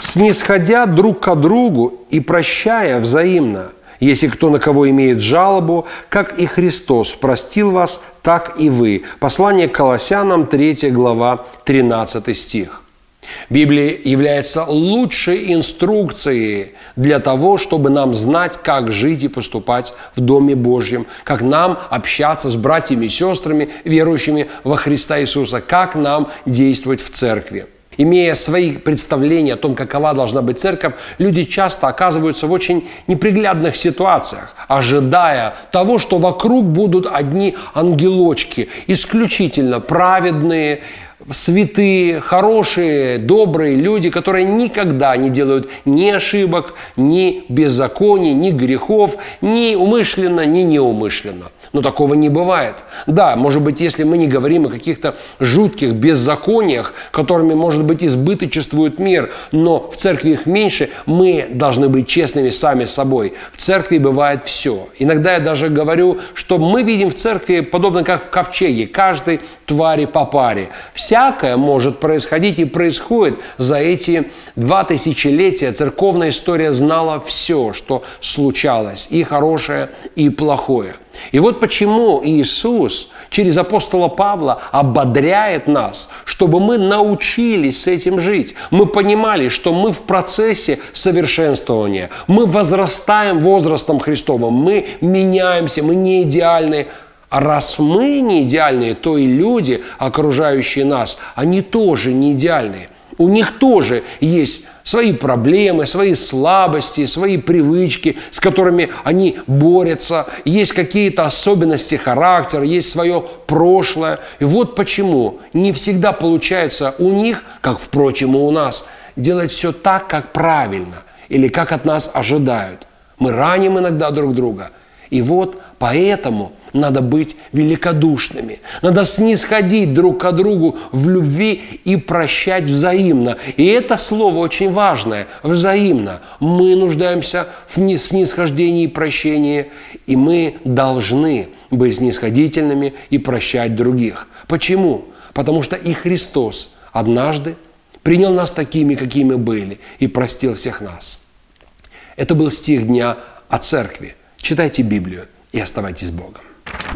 Снисходя друг к другу и прощая взаимно, если кто на кого имеет жалобу, как и Христос простил вас, так и вы. Послание к Колоссянам, 3 глава, 13 стих. Библия является лучшей инструкцией для того, чтобы нам знать, как жить и поступать в Доме Божьем, как нам общаться с братьями и сестрами, верующими во Христа Иисуса, как нам действовать в церкви. Имея свои представления о том, какова должна быть церковь, люди часто оказываются в очень неприглядных ситуациях, ожидая того, что вокруг будут одни ангелочки, исключительно праведные, святые, хорошие, добрые люди, которые никогда не делают ни ошибок, ни беззаконий, ни грехов, ни умышленно, ни неумышленно – но такого не бывает. Да, может быть, если мы не говорим о каких-то жутких беззакониях, которыми, может быть, избыточествует мир, но в церкви их меньше, мы должны быть честными сами с собой. В церкви бывает все. Иногда я даже говорю, что мы видим в церкви подобно как в ковчеге, каждой твари по паре. Всякое может происходить и происходит за эти два тысячелетия. Церковная история знала все, что случалось, и хорошее, и плохое. И вот почему Иисус через апостола Павла ободряет нас, чтобы мы научились с этим жить. Мы понимали, что мы в процессе совершенствования, мы возрастаем возрастом Христовым, мы меняемся, мы не идеальны. А раз мы не идеальные, то и люди, окружающие нас, они тоже не идеальные – у них тоже есть свои проблемы, свои слабости, свои привычки, с которыми они борются, есть какие-то особенности характера, есть свое прошлое. И вот почему не всегда получается у них, как, впрочем, и у нас, делать все так, как правильно или как от нас ожидают. Мы раним иногда друг друга. И вот поэтому – надо быть великодушными. Надо снисходить друг к другу в любви и прощать взаимно. И это слово очень важное – взаимно. Мы нуждаемся в снисхождении и прощении, и мы должны быть снисходительными и прощать других. Почему? Потому что и Христос однажды принял нас такими, какими были, и простил всех нас. Это был стих дня о церкви. Читайте Библию и оставайтесь Богом.